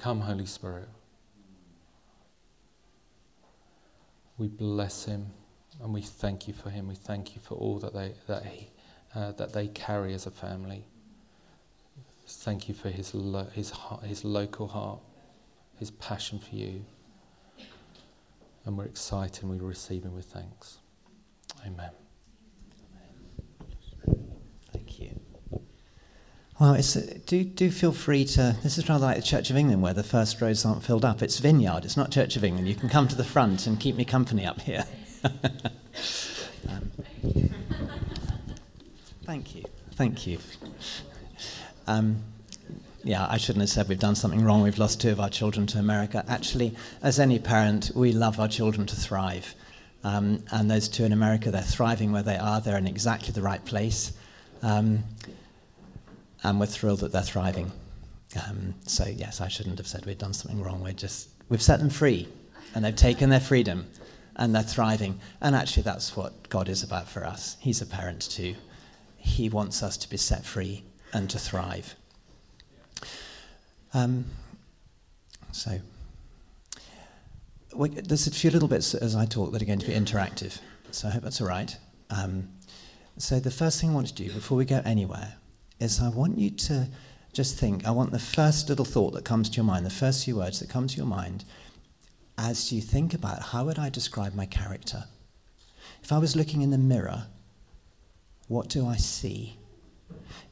Come, Holy Spirit. We bless him and we thank you for him. We thank you for all that they, that he, uh, that they carry as a family. Thank you for his, lo- his, his local heart, his passion for you. And we're excited and we receive him with thanks. Amen. You. Well, do, do feel free to. This is rather like the Church of England where the first rows aren't filled up. It's Vineyard, it's not Church of England. You can come to the front and keep me company up here. um, thank you. Thank you. Um, yeah, I shouldn't have said we've done something wrong. We've lost two of our children to America. Actually, as any parent, we love our children to thrive. Um, and those two in America, they're thriving where they are. They're in exactly the right place. Um, and we're thrilled that they're thriving. Um, so, yes, I shouldn't have said we'd done something wrong. We're just, we've set them free, and they've taken their freedom, and they're thriving. And actually, that's what God is about for us. He's a parent too. He wants us to be set free and to thrive. Um, so, there's a few little bits as I talk that are going to be interactive. So I hope that's all right. Um, so the first thing I want to do before we go anywhere is I want you to just think. I want the first little thought that comes to your mind, the first few words that come to your mind, as you think about how would I describe my character. If I was looking in the mirror, what do I see?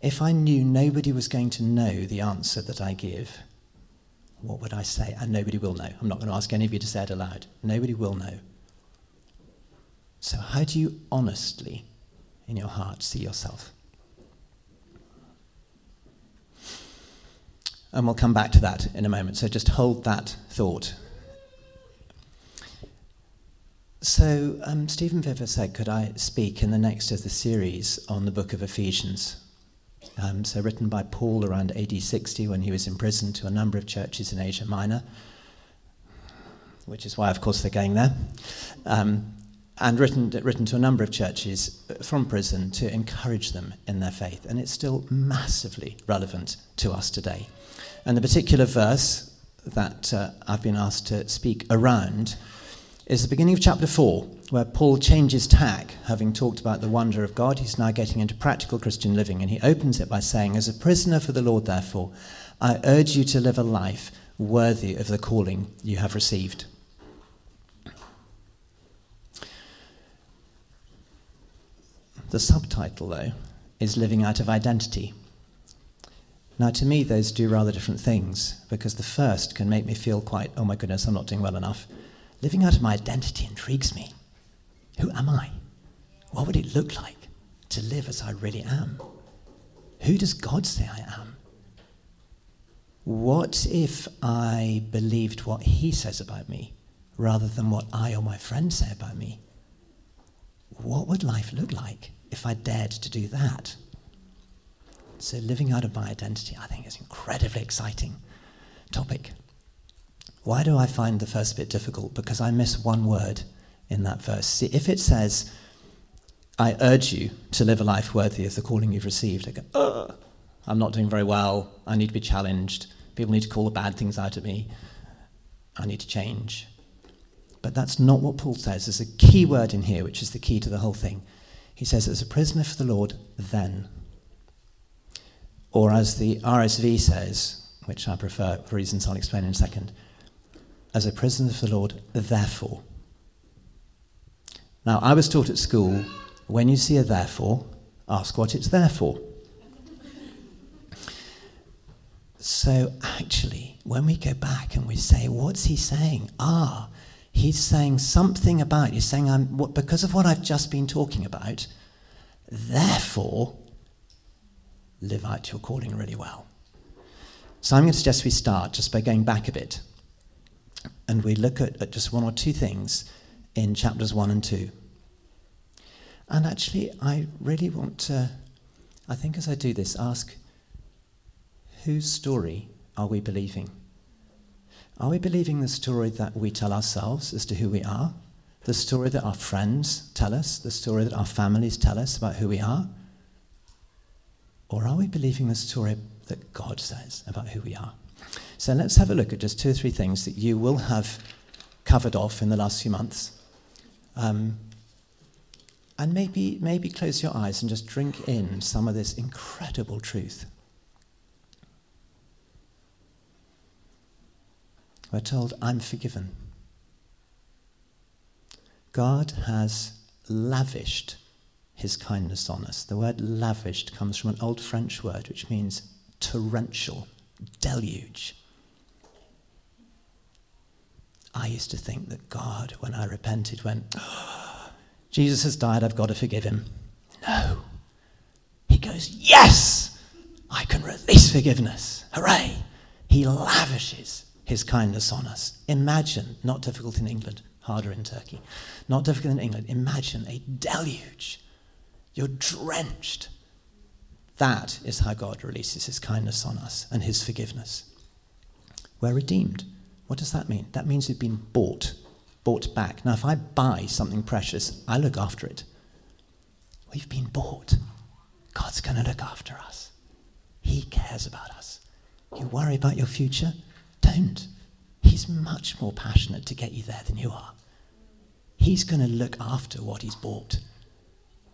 If I knew nobody was going to know the answer that I give, what would I say? And nobody will know. I'm not going to ask any of you to say it aloud. Nobody will know. So, how do you honestly, in your heart, see yourself? And we'll come back to that in a moment. So, just hold that thought. So, um, Stephen Viver said, Could I speak in the next of the series on the book of Ephesians? Um, so, written by Paul around AD 60 when he was in prison to a number of churches in Asia Minor, which is why, of course, they're going there. Um, and written, written to a number of churches from prison to encourage them in their faith. And it's still massively relevant to us today. And the particular verse that uh, I've been asked to speak around is the beginning of chapter 4, where Paul changes tack, having talked about the wonder of God. He's now getting into practical Christian living, and he opens it by saying, As a prisoner for the Lord, therefore, I urge you to live a life worthy of the calling you have received. The subtitle, though, is Living Out of Identity. Now, to me, those do rather different things, because the first can make me feel quite, oh my goodness, I'm not doing well enough. Living out of my identity intrigues me. Who am I? What would it look like to live as I really am? Who does God say I am? What if I believed what He says about me rather than what I or my friends say about me? What would life look like if I dared to do that? So, living out of my identity, I think, is an incredibly exciting topic. Why do I find the first bit difficult? Because I miss one word in that verse. See, if it says, I urge you to live a life worthy of the calling you've received, I go, Ugh, I'm not doing very well. I need to be challenged. People need to call the bad things out of me. I need to change. But that's not what Paul says. There's a key word in here, which is the key to the whole thing. He says, as a prisoner for the Lord, then. Or as the RSV says, which I prefer for reasons I'll explain in a second, as a prisoner for the Lord, therefore. Now, I was taught at school when you see a therefore, ask what it's there for. So, actually, when we go back and we say, what's he saying? Ah, he's saying something about, he's saying, I'm, because of what I've just been talking about, therefore, live out your calling really well. So, I'm going to suggest we start just by going back a bit and we look at, at just one or two things in chapters 1 and 2. And actually, I really want to, I think as I do this, ask whose story are we believing? Are we believing the story that we tell ourselves as to who we are? The story that our friends tell us? The story that our families tell us about who we are? Or are we believing the story that God says about who we are? So let's have a look at just two or three things that you will have covered off in the last few months. Um, and maybe, maybe close your eyes and just drink in some of this incredible truth. We're told, I'm forgiven. God has lavished his kindness on us. The word lavished comes from an old French word which means torrential, deluge. I used to think that God, when I repented, went, oh, Jesus has died, I've got to forgive him. No. He goes, Yes, I can release forgiveness. Hooray. He lavishes his kindness on us. Imagine, not difficult in England, harder in Turkey, not difficult in England, imagine a deluge. You're drenched. That is how God releases his kindness on us and his forgiveness. We're redeemed. What does that mean? That means we've been bought, bought back. Now, if I buy something precious, I look after it. We've been bought. God's going to look after us. He cares about us. You worry about your future? Don't. He's much more passionate to get you there than you are. He's going to look after what he's bought.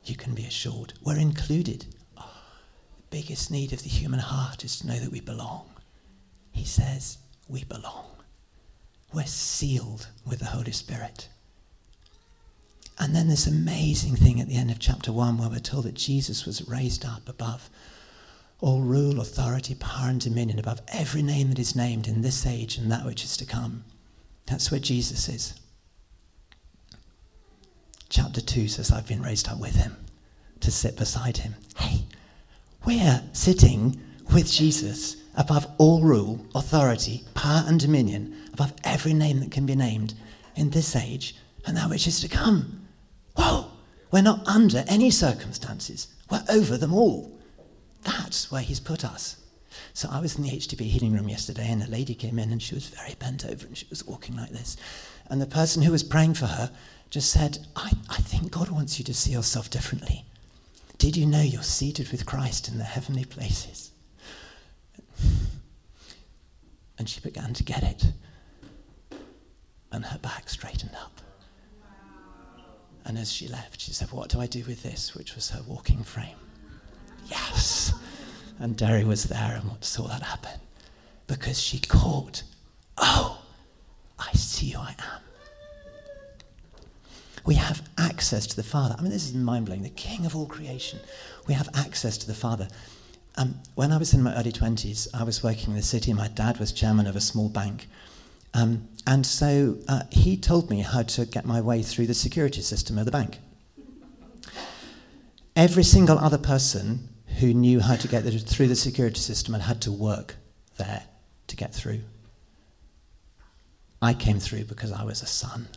You can be assured. We're included. Oh, the biggest need of the human heart is to know that we belong. He says, We belong. We're sealed with the Holy Spirit. And then this amazing thing at the end of chapter 1 where we're told that Jesus was raised up above all rule, authority, power, and dominion, above every name that is named in this age and that which is to come. That's where Jesus is. Chapter 2 says, I've been raised up with him to sit beside him. Hey, we're sitting with Jesus above all rule, authority, power, and dominion, above every name that can be named in this age and that which is to come. Whoa! We're not under any circumstances, we're over them all. That's where he's put us. So I was in the HTB healing room yesterday, and a lady came in, and she was very bent over, and she was walking like this. And the person who was praying for her just said, I, I think God wants you to see yourself differently. Did you know you're seated with Christ in the heavenly places? And she began to get it. And her back straightened up. And as she left, she said, What do I do with this? Which was her walking frame. Yes. And Derry was there and saw that happen. Because she caught, Oh, I see who I am. We have access to the Father. I mean, this is mind blowing. The King of all creation. We have access to the Father. Um, when I was in my early 20s, I was working in the city. My dad was chairman of a small bank. Um, and so uh, he told me how to get my way through the security system of the bank. Every single other person who knew how to get through the security system and had to work there to get through. I came through because I was a son.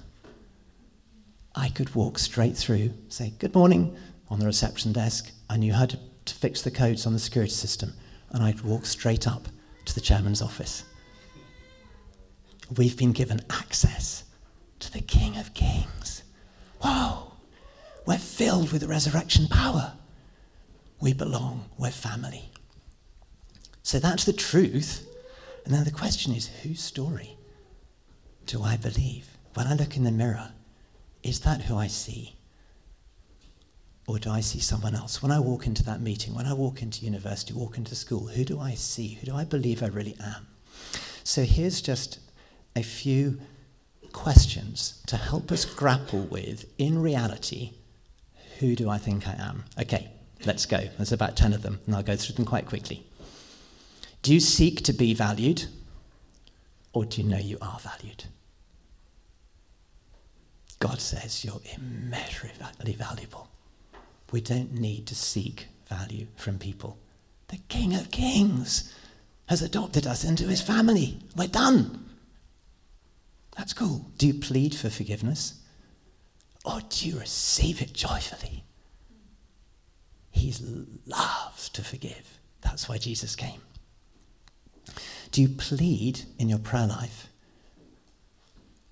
I could walk straight through, say, Good morning, on the reception desk. I knew how to, to fix the codes on the security system, and I'd walk straight up to the chairman's office. We've been given access to the King of Kings. Whoa! We're filled with resurrection power. We belong, we're family. So that's the truth. And then the question is whose story do I believe? When I look in the mirror, is that who I see? Or do I see someone else? When I walk into that meeting, when I walk into university, walk into school, who do I see? Who do I believe I really am? So here's just a few questions to help us grapple with, in reality, who do I think I am? Okay, let's go. There's about 10 of them, and I'll go through them quite quickly. Do you seek to be valued, or do you know you are valued? God says you're immeasurably valuable. We don't need to seek value from people. The King of Kings has adopted us into his family. We're done. That's cool. Do you plead for forgiveness? Or do you receive it joyfully? He loves to forgive. That's why Jesus came. Do you plead in your prayer life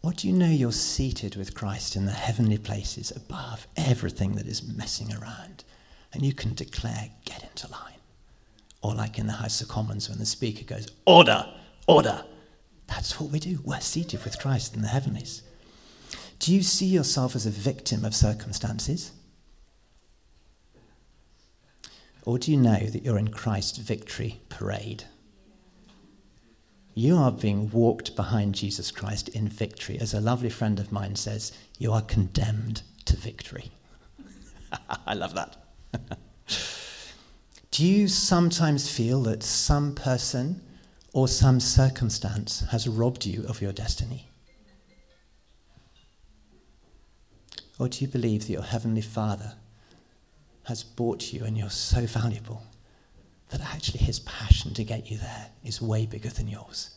or do you know you're seated with Christ in the heavenly places above everything that is messing around? And you can declare, get into line. Or like in the House of Commons when the Speaker goes, order, order. That's what we do. We're seated with Christ in the heavenlies. Do you see yourself as a victim of circumstances? Or do you know that you're in Christ's victory parade? You are being walked behind Jesus Christ in victory. As a lovely friend of mine says, you are condemned to victory. I love that. Do you sometimes feel that some person or some circumstance has robbed you of your destiny? Or do you believe that your Heavenly Father has bought you and you're so valuable that actually His passion to get you there is way bigger than yours?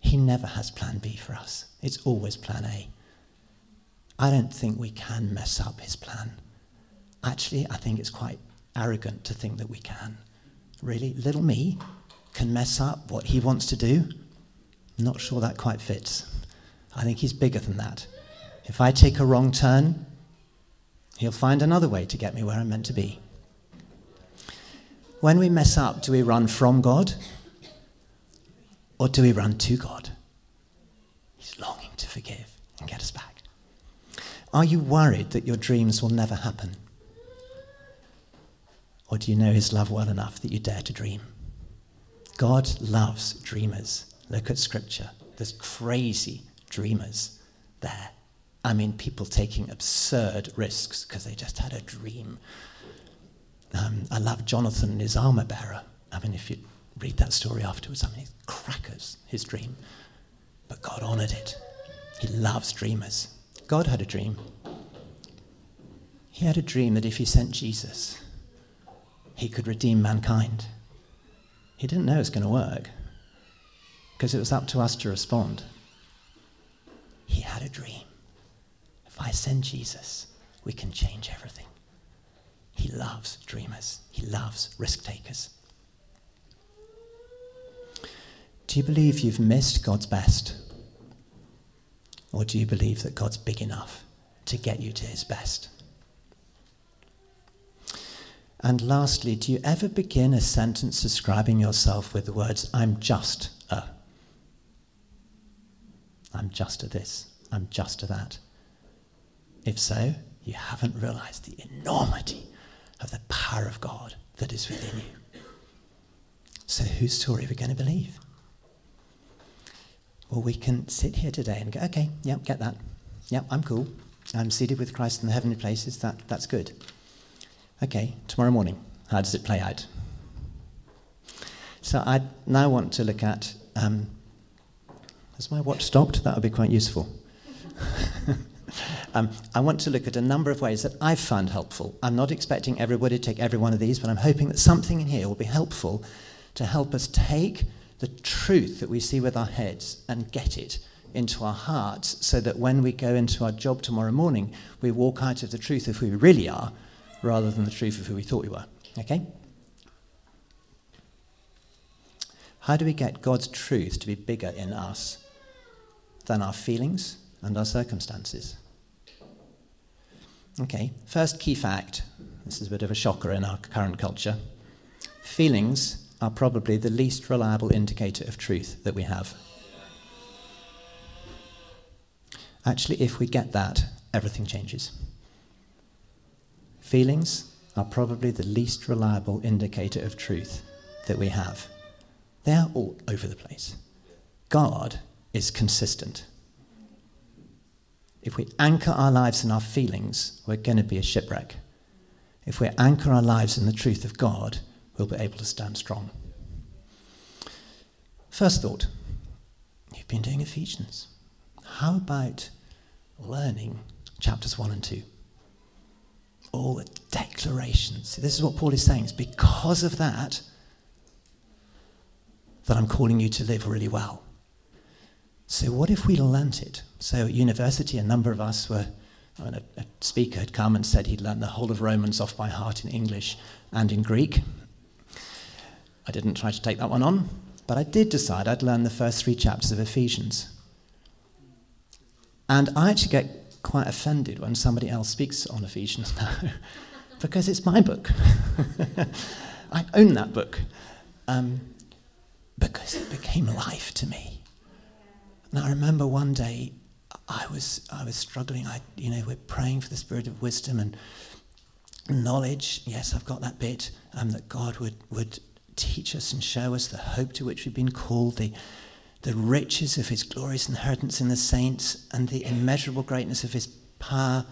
He never has plan B for us, it's always plan A. I don't think we can mess up His plan. Actually, I think it's quite arrogant to think that we can. Really, little me can mess up what he wants to do. I'm not sure that quite fits. I think he's bigger than that. If I take a wrong turn, he'll find another way to get me where I'm meant to be. When we mess up, do we run from God or do we run to God? He's longing to forgive and get us back. Are you worried that your dreams will never happen? Or do you know his love well enough that you dare to dream? God loves dreamers. Look at scripture. There's crazy dreamers there. I mean, people taking absurd risks because they just had a dream. Um, I love Jonathan and his armor bearer. I mean, if you read that story afterwards, I mean, it's crackers, his dream. But God honored it. He loves dreamers. God had a dream. He had a dream that if he sent Jesus, he could redeem mankind. He didn't know it was going to work because it was up to us to respond. He had a dream. If I send Jesus, we can change everything. He loves dreamers, he loves risk takers. Do you believe you've missed God's best? Or do you believe that God's big enough to get you to his best? And lastly, do you ever begin a sentence describing yourself with the words, I'm just a? I'm just a this, I'm just a that. If so, you haven't realized the enormity of the power of God that is within you. So, whose story are we going to believe? Well, we can sit here today and go, okay, yep, get that. Yep, I'm cool. I'm seated with Christ in the heavenly places. That, that's good. Okay, tomorrow morning, how does it play out? So I now want to look at. Um, has my watch stopped? That would be quite useful. um, I want to look at a number of ways that I've found helpful. I'm not expecting everybody to take every one of these, but I'm hoping that something in here will be helpful to help us take the truth that we see with our heads and get it into our hearts so that when we go into our job tomorrow morning, we walk out of the truth of who we really are rather than the truth of who we thought we were. Okay? How do we get God's truth to be bigger in us than our feelings and our circumstances? Okay, first key fact this is a bit of a shocker in our current culture. Feelings are probably the least reliable indicator of truth that we have. Actually, if we get that, everything changes. Feelings are probably the least reliable indicator of truth that we have. They are all over the place. God is consistent. If we anchor our lives in our feelings, we're going to be a shipwreck. If we anchor our lives in the truth of God, we'll be able to stand strong. First thought you've been doing Ephesians. How about learning chapters 1 and 2? All the declarations. This is what Paul is saying. It's because of that that I'm calling you to live really well. So, what if we learnt it? So, at university, a number of us were, when a, a speaker had come and said he'd learned the whole of Romans off by heart in English and in Greek. I didn't try to take that one on, but I did decide I'd learn the first three chapters of Ephesians. And I actually get quite offended when somebody else speaks on Ephesians now, because it's my book. I own that book. Um, because it became life to me. And I remember one day I was I was struggling. I you know we're praying for the spirit of wisdom and knowledge. Yes, I've got that bit. Um, that God would would teach us and show us the hope to which we've been called, the the riches of His glorious inheritance in the saints, and the immeasurable greatness of His power.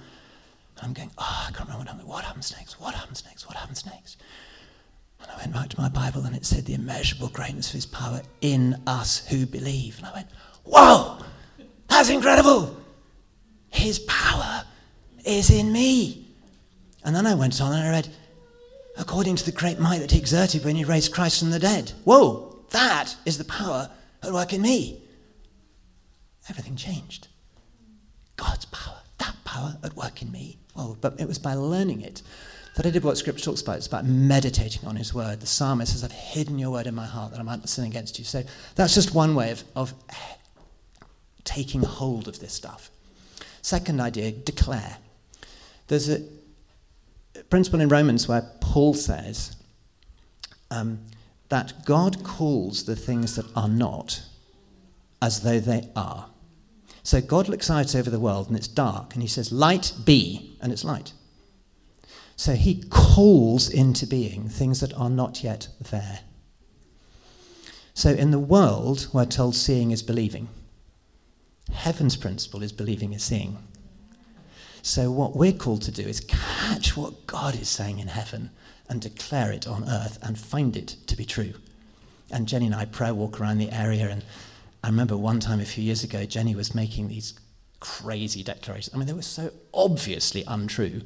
And I'm going, oh, I can't remember what, what happens next. What happens next? What happens next? And I went back to my Bible and it said the immeasurable greatness of his power in us who believe. And I went, whoa, that's incredible. His power is in me. And then I went on and I read, according to the great might that he exerted when he raised Christ from the dead. Whoa, that is the power at work in me. Everything changed. God's power, that power at work in me. Well, but it was by learning it that I did what Scripture talks about. It's about meditating on His Word. The psalmist says, I've hidden your word in my heart that I might not sin against you. So that's just one way of, of taking hold of this stuff. Second idea, declare. There's a principle in Romans where Paul says um, that God calls the things that are not as though they are. So God looks out over the world and it's dark, and he says, Light be, and it's light. So he calls into being things that are not yet there. So in the world, we're told seeing is believing. Heaven's principle is believing is seeing. So what we're called to do is catch what God is saying in heaven and declare it on earth and find it to be true. And Jenny and I prayer walk around the area, and I remember one time a few years ago, Jenny was making these crazy declarations. I mean, they were so obviously untrue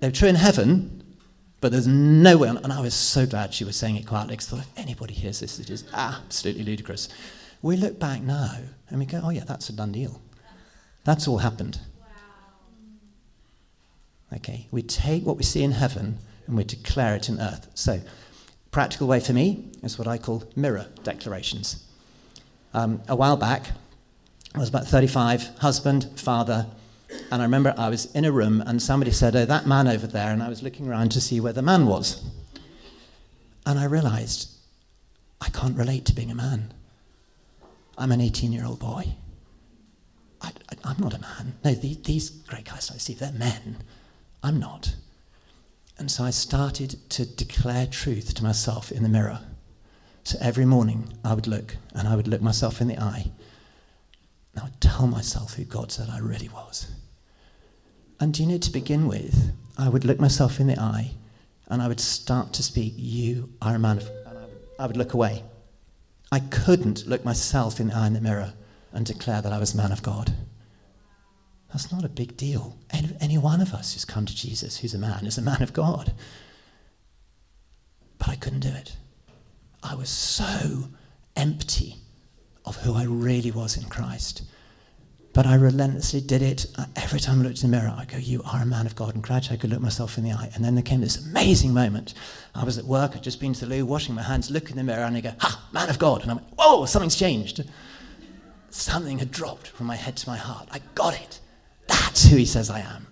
They were true in heaven, but there's no way. On, and I was so glad she was saying it quietly because I thought if anybody hears this, it is absolutely ludicrous. We look back now and we go, oh, yeah, that's a done deal. That's all happened. Okay, we take what we see in heaven and we declare it in earth. So, practical way for me is what I call mirror declarations. Um, a while back, I was about 35, husband, father, and I remember I was in a room and somebody said, Oh, that man over there. And I was looking around to see where the man was. And I realized I can't relate to being a man. I'm an 18 year old boy. I, am not a man. No, the, these great guys I see, they're men. I'm not. And so I started to declare truth to myself in the mirror. So every morning I would look and I would look myself in the eye. And I would tell myself who God said I really was. And do you know, to begin with, I would look myself in the eye and I would start to speak, You are a man of. And I would, I would look away. I couldn't look myself in the eye in the mirror and declare that I was man of God. That's not a big deal. Any, any one of us who's come to Jesus, who's a man, is a man of God. But I couldn't do it. I was so empty of who I really was in Christ. But I relentlessly did it. Uh, every time I looked in the mirror, I go, You are a man of God. And gradually I could look myself in the eye. And then there came this amazing moment. I was at work, I'd just been to the loo, washing my hands, look in the mirror, and I go, Ha, man of God. And I'm like, Whoa, something's changed. Something had dropped from my head to my heart. I got it. That's who he says I am.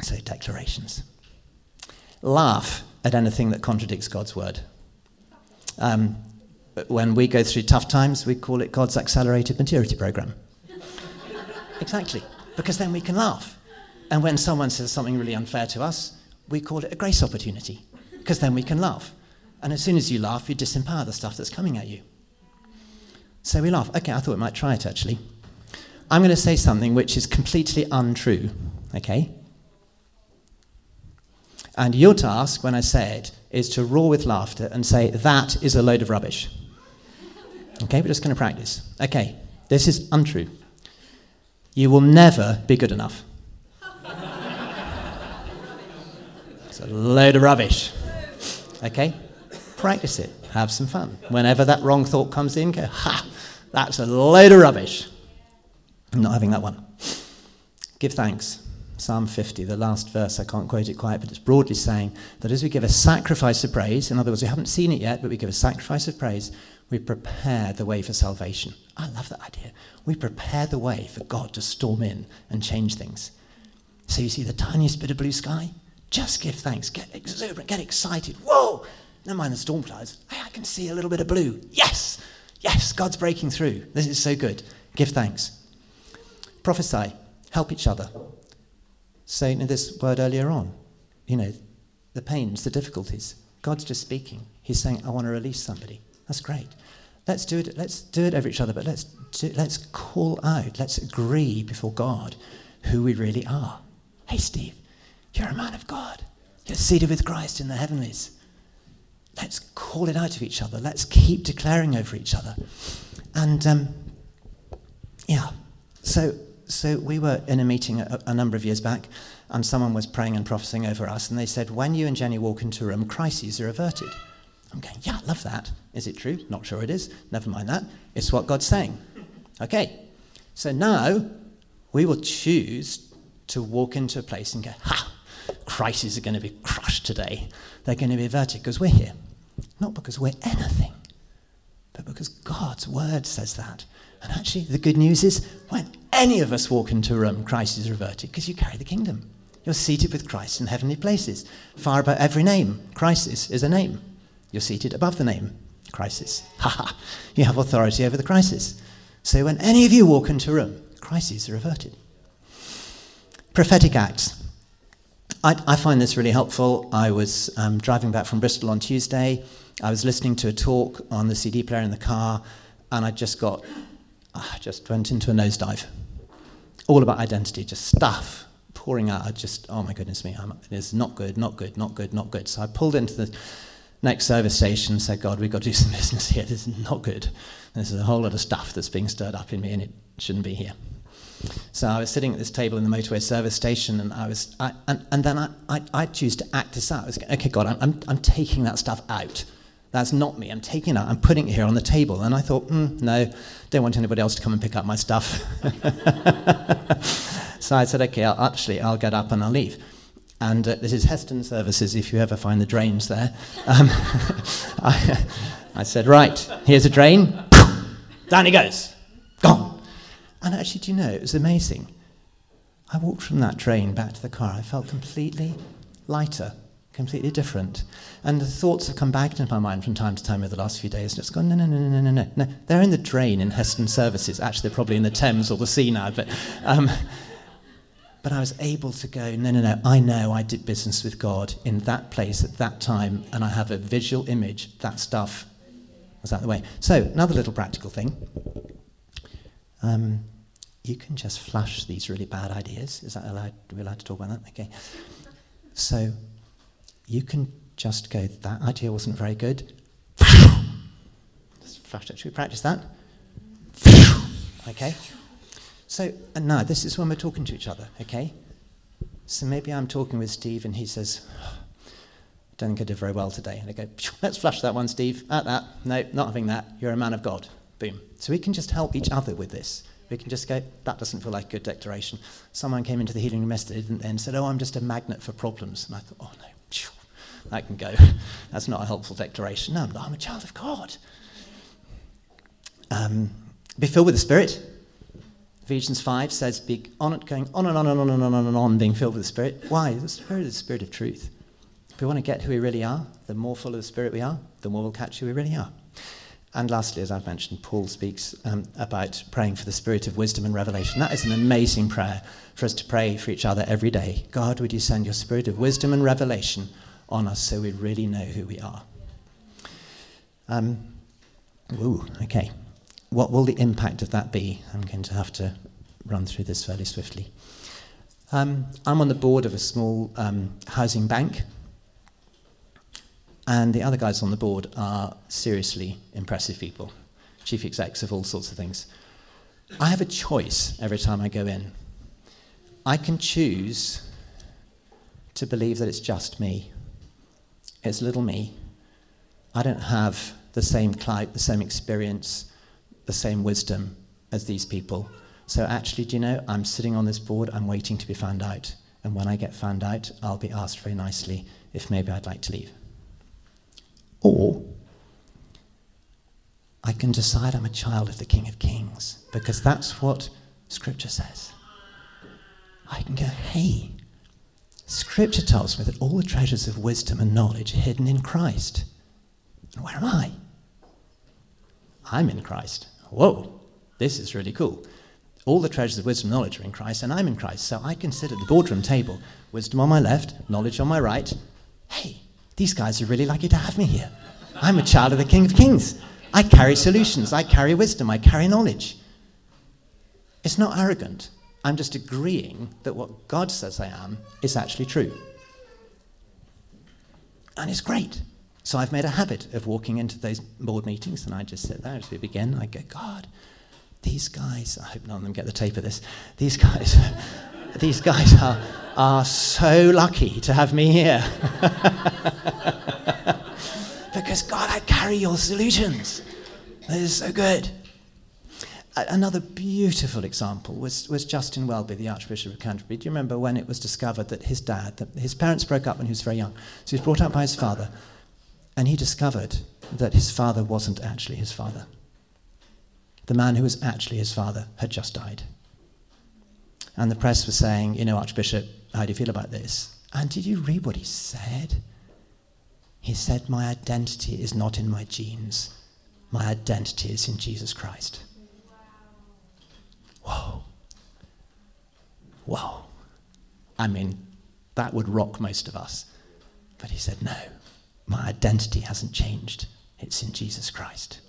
So, declarations. Laugh at anything that contradicts God's word. Um, when we go through tough times, we call it God's accelerated maturity program. exactly, because then we can laugh. And when someone says something really unfair to us, we call it a grace opportunity, because then we can laugh. And as soon as you laugh, you disempower the stuff that's coming at you. So we laugh. Okay, I thought we might try it actually. I'm going to say something which is completely untrue, okay? And your task, when I say it, is to roar with laughter and say, that is a load of rubbish. Okay, we're just going to practice. Okay, this is untrue. You will never be good enough. it's a load of rubbish. Okay? Practice it. Have some fun. Whenever that wrong thought comes in, go, ha, that's a load of rubbish. I'm not having that one. Give thanks. Psalm 50, the last verse, I can't quote it quite, but it's broadly saying that as we give a sacrifice of praise, in other words, we haven't seen it yet, but we give a sacrifice of praise, we prepare the way for salvation. I love that idea. We prepare the way for God to storm in and change things. So you see the tiniest bit of blue sky? Just give thanks. Get exuberant. Get excited. Whoa! never mind the storm clouds. Hey, I can see a little bit of blue. Yes, yes, God's breaking through. This is so good. Give thanks. Prophesy, help each other. Saying this word earlier on, you know, the pains, the difficulties. God's just speaking. He's saying, I want to release somebody. That's great. Let's do it. Let's do it over each other, but let's do, let's call out. Let's agree before God who we really are. Hey, Steve, you're a man of God. You're seated with Christ in the heavenlies. Let's call it out of each other. Let's keep declaring over each other. And um, yeah, so so we were in a meeting a, a, number of years back, and someone was praying and prophesying over us, and they said, "When you and Jenny walk into a room, crises are averted." I'm going, "Yeah, love that. Is it true? Not sure it is. Never mind that. It's what God's saying." Okay, so now we will choose to walk into a place and go, "Ha! Crises are going to be crushed today. They're going to be averted because we're here, not because we're anything, but because God's word says that." And actually, the good news is when any of us walk into a room, Christ is reverted because you carry the kingdom. You're seated with Christ in heavenly places. Far above every name, crisis is a name. You're seated above the name, crisis. Ha ha. You have authority over the crisis. So when any of you walk into a room, crises are averted. Prophetic acts. I, I find this really helpful. I was um, driving back from Bristol on Tuesday. I was listening to a talk on the CD player in the car, and I just got I just went into a nosedive. All about identity, just stuff pouring out. I just, oh my goodness me, I'm, it's not good, not good, not good, not good. So I pulled into the next service station said, God, we've got to do some business here. This is not good. There's a whole lot of stuff that's being stirred up in me and it shouldn't be here. So I was sitting at this table in the motorway service station, and I was, I, and, and then I, I, I choose to act this out. I was, okay, God, I'm, I'm, I'm taking that stuff out. That's not me. I'm taking it out. I'm putting it here on the table. And I thought, mm, no, don't want anybody else to come and pick up my stuff. so I said, okay, I'll, actually, I'll get up and I'll leave. And uh, this is Heston Services, if you ever find the drains there. Um, I, I said, right, here's a drain. Down he goes. Gone. And actually, do you know, it was amazing. I walked from that drain back to the car. I felt completely lighter completely different. And the thoughts have come back into my mind from time to time over the last few days. And it's gone, no, no, no, no, no, no, no. They're in the drain in Heston Services. Actually, they're probably in the Thames or the sea now. But, um, but I was able to go, no, no, no. I know I did business with God in that place at that time, and I have a visual image. That stuff was out the way. So, another little practical thing. Um, you can just flush these really bad ideas. Is that allowed? Are we allowed to talk about that? Okay. So you can just go, that idea wasn't very good. Just flash it. Should we practice that? Okay. So, and now this is when we're talking to each other, okay? So maybe I'm talking with Steve and he says, I don't think I did very well today. And I go, let's flush that one, Steve. At that. No, not having that. You're a man of God. Boom. So we can just help each other with this. We can just go, that doesn't feel like a good declaration. Someone came into the healing message and said, oh, I'm just a magnet for problems. And I thought, oh no, that can go. That's not a helpful declaration. No, I'm a child of God. Um, be filled with the Spirit. Ephesians 5 says, be on it, going on and on and on and on and on, being filled with the Spirit. Why? The Spirit is the Spirit of truth. If we want to get who we really are, the more full of the Spirit we are, the more we'll catch who we really are. And lastly, as I've mentioned, Paul speaks um, about praying for the spirit of wisdom and revelation. That is an amazing prayer for us to pray for each other every day. God, would you send your spirit of wisdom and revelation on us so we really know who we are. Um, ooh, okay. What will the impact of that be? I'm going to have to run through this fairly swiftly. Um, I'm on the board of a small um, housing bank, and the other guys on the board are seriously impressive people, chief execs of all sorts of things. I have a choice every time I go in. I can choose to believe that it's just me it's little me. I don't have the same clout, the same experience, the same wisdom as these people. So actually, do you know, I'm sitting on this board, I'm waiting to be found out. And when I get found out, I'll be asked very nicely if maybe I'd like to leave. Or I can decide I'm a child of the King of Kings, because that's what Scripture says. I can go, hey, Scripture tells me that all the treasures of wisdom and knowledge are hidden in Christ. And where am I? I'm in Christ. Whoa, this is really cool. All the treasures of wisdom and knowledge are in Christ, and I'm in Christ. So I can sit at the boardroom table, wisdom on my left, knowledge on my right. Hey, these guys are really lucky to have me here. I'm a child of the King of Kings. I carry solutions, I carry wisdom, I carry knowledge. It's not arrogant. I'm just agreeing that what God says I am is actually true. And it's great. So I've made a habit of walking into those board meetings and I just sit there as we begin. I go, God, these guys, I hope none of them get the tape of this, these guys, these guys are, are so lucky to have me here. because God, I carry your solutions. That is so good. Another beautiful example was, was Justin Welby, the Archbishop of Canterbury. Do you remember when it was discovered that his dad, that his parents broke up when he was very young? So he was brought up by his father, and he discovered that his father wasn't actually his father. The man who was actually his father had just died. And the press was saying, You know, Archbishop, how do you feel about this? And did you read what he said? He said, My identity is not in my genes, my identity is in Jesus Christ. Wow. Whoa. Whoa. I mean, that would rock most of us. But he said, No, my identity hasn't changed. It's in Jesus Christ.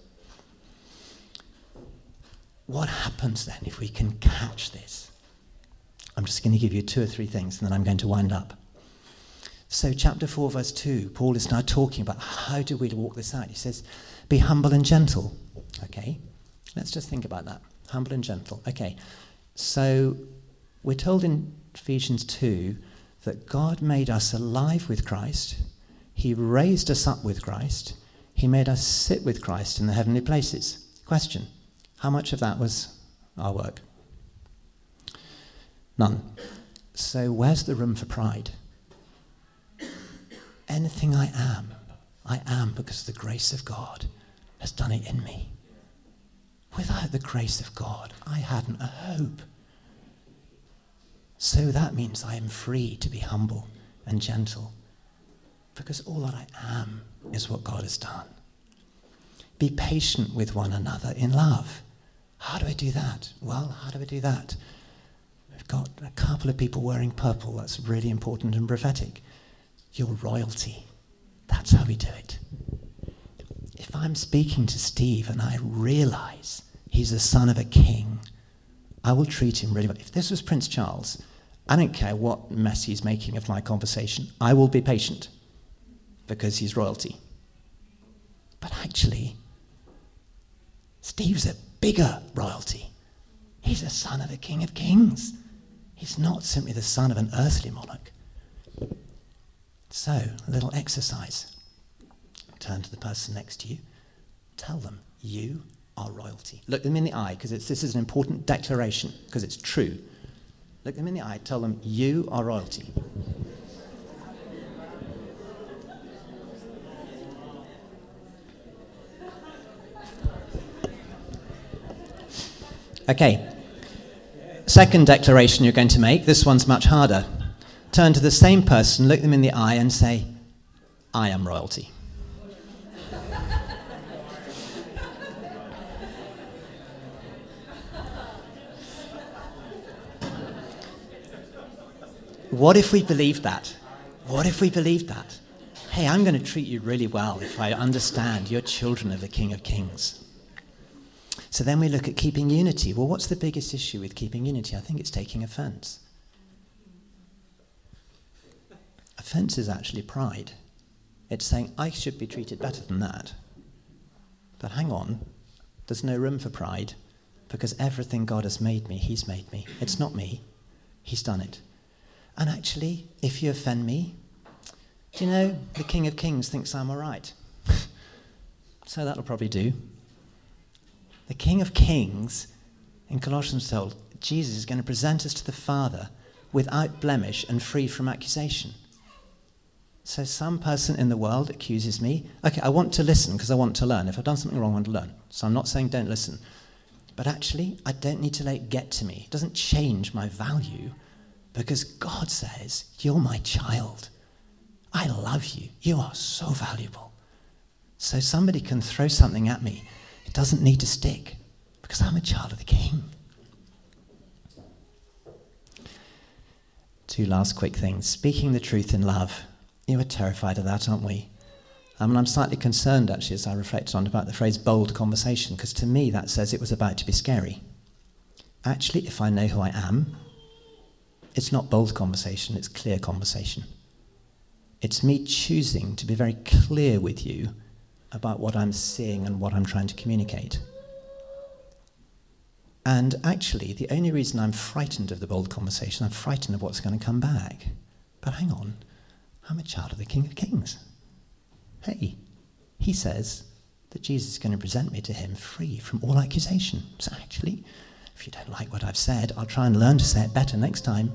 What happens then if we can catch this? I'm just going to give you two or three things and then I'm going to wind up. So, chapter 4, verse 2, Paul is now talking about how do we walk this out. He says, Be humble and gentle. Okay, let's just think about that. Humble and gentle. Okay, so we're told in Ephesians 2 that God made us alive with Christ, He raised us up with Christ, He made us sit with Christ in the heavenly places. Question How much of that was our work? None. So, where's the room for pride? anything I am, I am because the grace of God has done it in me. Without the grace of God, I hadn't a hope. So that means I am free to be humble and gentle because all that I am is what God has done. Be patient with one another in love. How do I do that? Well, how do I do that? We've got a couple of people wearing purple. That's really important and prophetic your royalty. That's how we do it. If I'm speaking to Steve and I realize he's the son of a king, I will treat him really well. If this was Prince Charles, I don't care what mess he's making of my conversation, I will be patient because he's royalty. But actually, Steve's a bigger royalty. He's a son of a king of kings. He's not simply the son of an earthly monarch. So, a little exercise. Turn to the person next to you. Tell them, you are royalty. Look them in the eye, because this is an important declaration, because it's true. Look them in the eye. Tell them, you are royalty. Okay. Second declaration you're going to make, this one's much harder turn to the same person, look them in the eye, and say, I am royalty. what if we believed that? What if we believed that? Hey, I'm going to treat you really well if I understand you're children of the King of Kings. So then we look at keeping unity. Well, what's the biggest issue with keeping unity? I think it's taking offense. Offense is actually pride. It's saying, I should be treated better than that. But hang on, there's no room for pride because everything God has made me, He's made me. It's not me, He's done it. And actually, if you offend me, do you know, the King of Kings thinks I'm all right. so that'll probably do. The King of Kings in Colossians told Jesus is going to present us to the Father without blemish and free from accusation. So some person in the world accuses me. Okay, I want to listen because I want to learn. If I've done something wrong, I want to learn. So I'm not saying don't listen. But actually, I don't need to let it get to me. It doesn't change my value because God says, You're my child. I love you. You are so valuable. So somebody can throw something at me. It doesn't need to stick because I'm a child of the King. Two last quick things. Speaking the truth in love. You are terrified of that, aren't we? Mean, I'm slightly concerned actually as I reflect on about the phrase bold conversation, because to me that says it was about to be scary. Actually, if I know who I am, it's not bold conversation, it's clear conversation. It's me choosing to be very clear with you about what I'm seeing and what I'm trying to communicate. And actually, the only reason I'm frightened of the bold conversation, I'm frightened of what's going to come back. But hang on, I'm a child of the King of Kings. Hey, he says that Jesus is going to present me to him free from all accusation. So actually, if you don't like what I've said, I'll try and learn to say it better next time.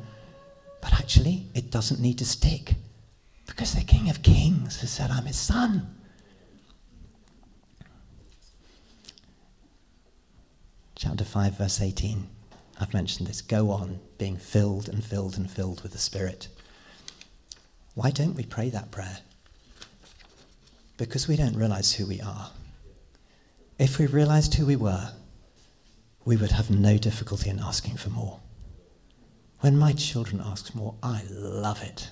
But actually, it doesn't need to stick because the King of Kings has said I'm his son. Chapter 5, verse 18. I've mentioned this. Go on being filled and filled and filled with the Spirit. Why don't we pray that prayer? Because we don't realize who we are. If we realized who we were, we would have no difficulty in asking for more. When my children ask more, I love it.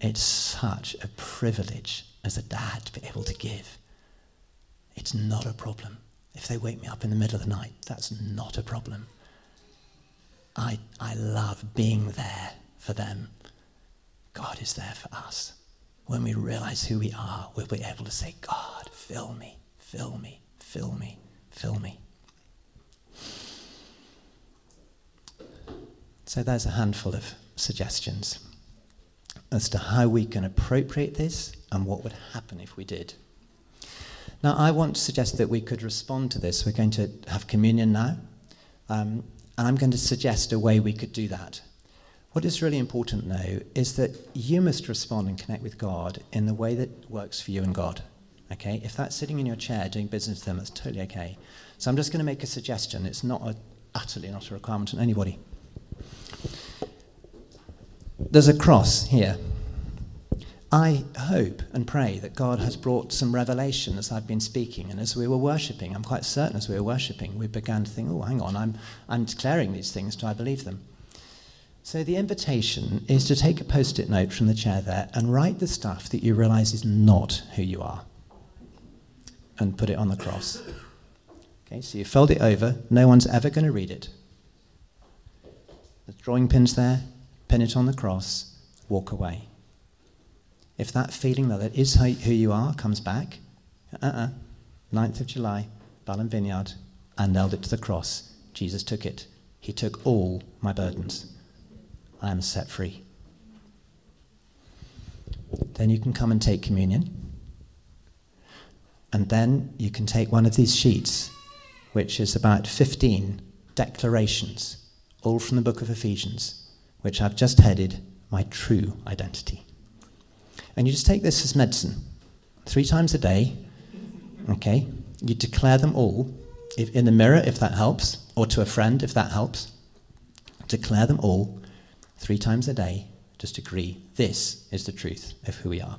It's such a privilege as a dad to be able to give. It's not a problem. If they wake me up in the middle of the night, that's not a problem. I, I love being there for them. God is there for us. When we realize who we are, we'll be able to say, God, fill me, fill me, fill me, fill me. So there's a handful of suggestions as to how we can appropriate this and what would happen if we did. Now, I want to suggest that we could respond to this. We're going to have communion now, um, and I'm going to suggest a way we could do that. What is really important though, is that you must respond and connect with God in the way that works for you and God. Okay? If that's sitting in your chair doing business with them, that's totally okay. So I'm just going to make a suggestion. It's not a, utterly not a requirement on anybody. There's a cross here. I hope and pray that God has brought some revelation as I've been speaking and as we were worshipping. I'm quite certain as we were worshipping, we began to think, oh, hang on, I'm, I'm declaring these things. Do I believe them? So the invitation is to take a post it note from the chair there and write the stuff that you realize is not who you are and put it on the cross. Okay, so you fold it over, no one's ever going to read it. The drawing pin's there, pin it on the cross, walk away. If that feeling that it is who you are comes back, uh uh-uh. uh 9th of July, Ballon Vineyard, I nailed it to the cross. Jesus took it. He took all my burdens. I am set free. Then you can come and take communion. And then you can take one of these sheets, which is about 15 declarations, all from the book of Ephesians, which I've just headed My True Identity. And you just take this as medicine three times a day. Okay? You declare them all if, in the mirror, if that helps, or to a friend, if that helps. Declare them all three times a day. Just agree this is the truth of who we are.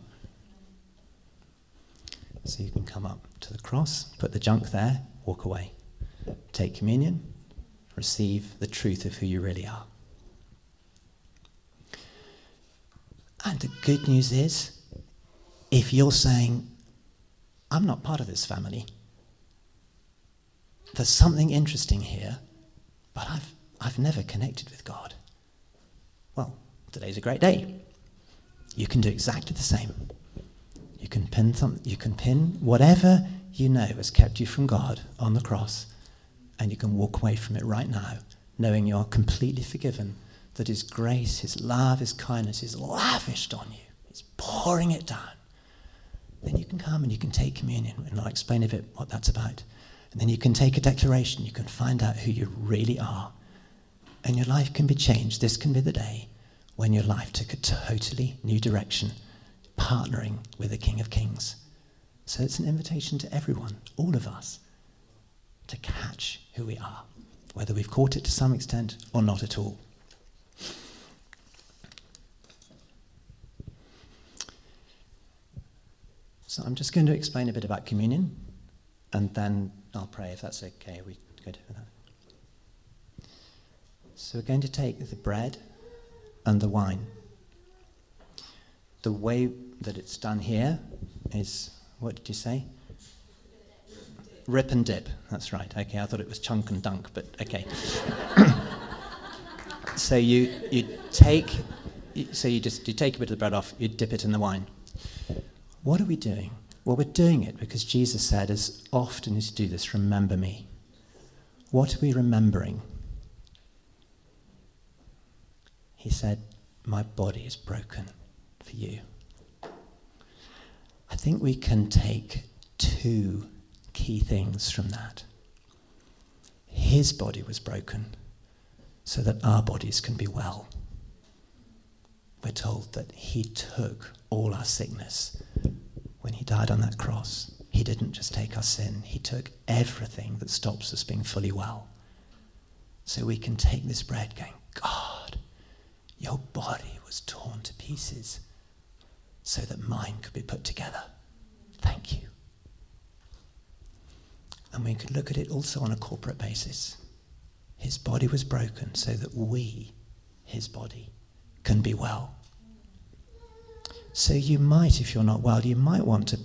So you can come up to the cross, put the junk there, walk away. Take communion, receive the truth of who you really are. And the good news is, if you're saying, I'm not part of this family, there's something interesting here, but I've, I've never connected with God. Well, today's a great day. You can do exactly the same. You can pin some, you can pin whatever you know has kept you from God on the cross, and you can walk away from it right now, knowing you're completely forgiven that His grace, His love, His kindness is lavished on you. He's pouring it down. Then you can come and you can take communion, and I'll explain a bit what that's about. And then you can take a declaration, you can find out who you really are. And your life can be changed. This can be the day when your life took a totally new direction, partnering with the King of Kings. So it's an invitation to everyone, all of us, to catch who we are, whether we've caught it to some extent or not at all. So I'm just going to explain a bit about communion, and then I'll pray if that's okay. We good for that? So we're going to take the bread and the wine. The way that it's done here is what did you say? Rip and dip. That's right. Okay, I thought it was chunk and dunk, but okay. so you you take so you just you take a bit of the bread off, you dip it in the wine. What are we doing? Well, we're doing it because Jesus said, as often as you do this, remember me. What are we remembering? He said, My body is broken for you. I think we can take two key things from that. His body was broken so that our bodies can be well. We're told that he took all our sickness when he died on that cross, he didn't just take our sin, he took everything that stops us being fully well. So we can take this bread going, God, your body was torn to pieces so that mine could be put together. Thank you. And we could look at it also on a corporate basis. His body was broken so that we, his body, can be well. So you might, if you're not well, you might want to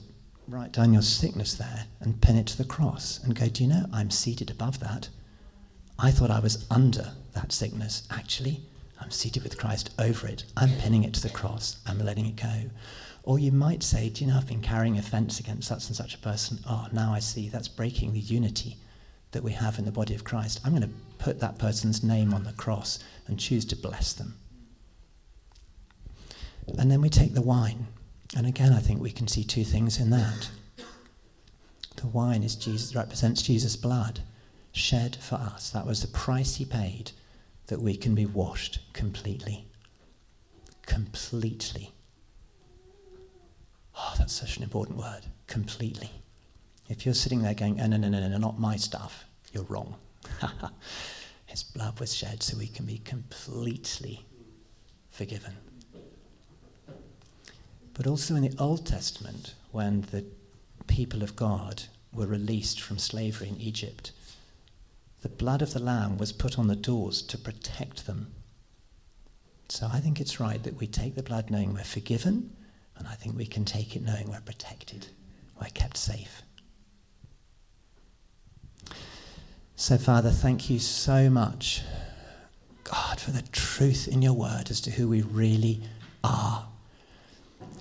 write down your sickness there and pin it to the cross and go, Do you know, I'm seated above that. I thought I was under that sickness. Actually, I'm seated with Christ over it. I'm pinning it to the cross. I'm letting it go. Or you might say, Do you know, I've been carrying offense against such and such a person. Oh, now I see that's breaking the unity that we have in the body of Christ. I'm going to put that person's name on the cross and choose to bless them. And then we take the wine. And again, I think we can see two things in that. The wine is Jesus, represents Jesus' blood shed for us. That was the price he paid that we can be washed completely. Completely. Oh, that's such an important word. Completely. If you're sitting there going, oh, no, no, no, no, not my stuff, you're wrong. His blood was shed so we can be completely forgiven. But also in the Old Testament, when the people of God were released from slavery in Egypt, the blood of the Lamb was put on the doors to protect them. So I think it's right that we take the blood knowing we're forgiven, and I think we can take it knowing we're protected, we're kept safe. So, Father, thank you so much, God, for the truth in your word as to who we really are.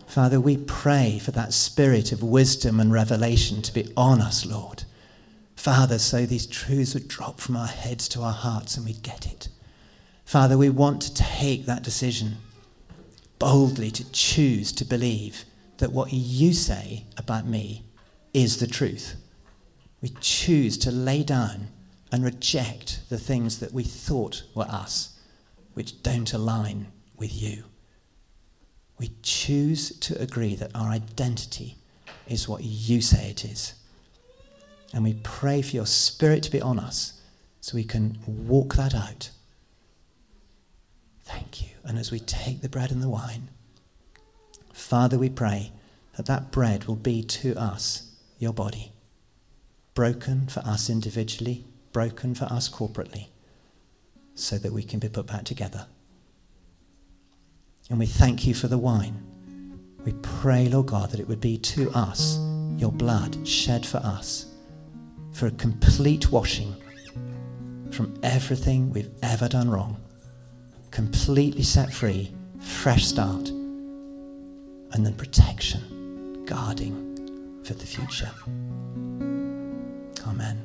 Father, we pray for that spirit of wisdom and revelation to be on us, Lord. Father, so these truths would drop from our heads to our hearts and we'd get it. Father, we want to take that decision boldly to choose to believe that what you say about me is the truth. We choose to lay down and reject the things that we thought were us, which don't align with you. We choose to agree that our identity is what you say it is. And we pray for your spirit to be on us so we can walk that out. Thank you. And as we take the bread and the wine, Father, we pray that that bread will be to us your body, broken for us individually, broken for us corporately, so that we can be put back together. And we thank you for the wine. We pray, Lord God, that it would be to us your blood shed for us for a complete washing from everything we've ever done wrong, completely set free, fresh start, and then protection, guarding for the future. Amen.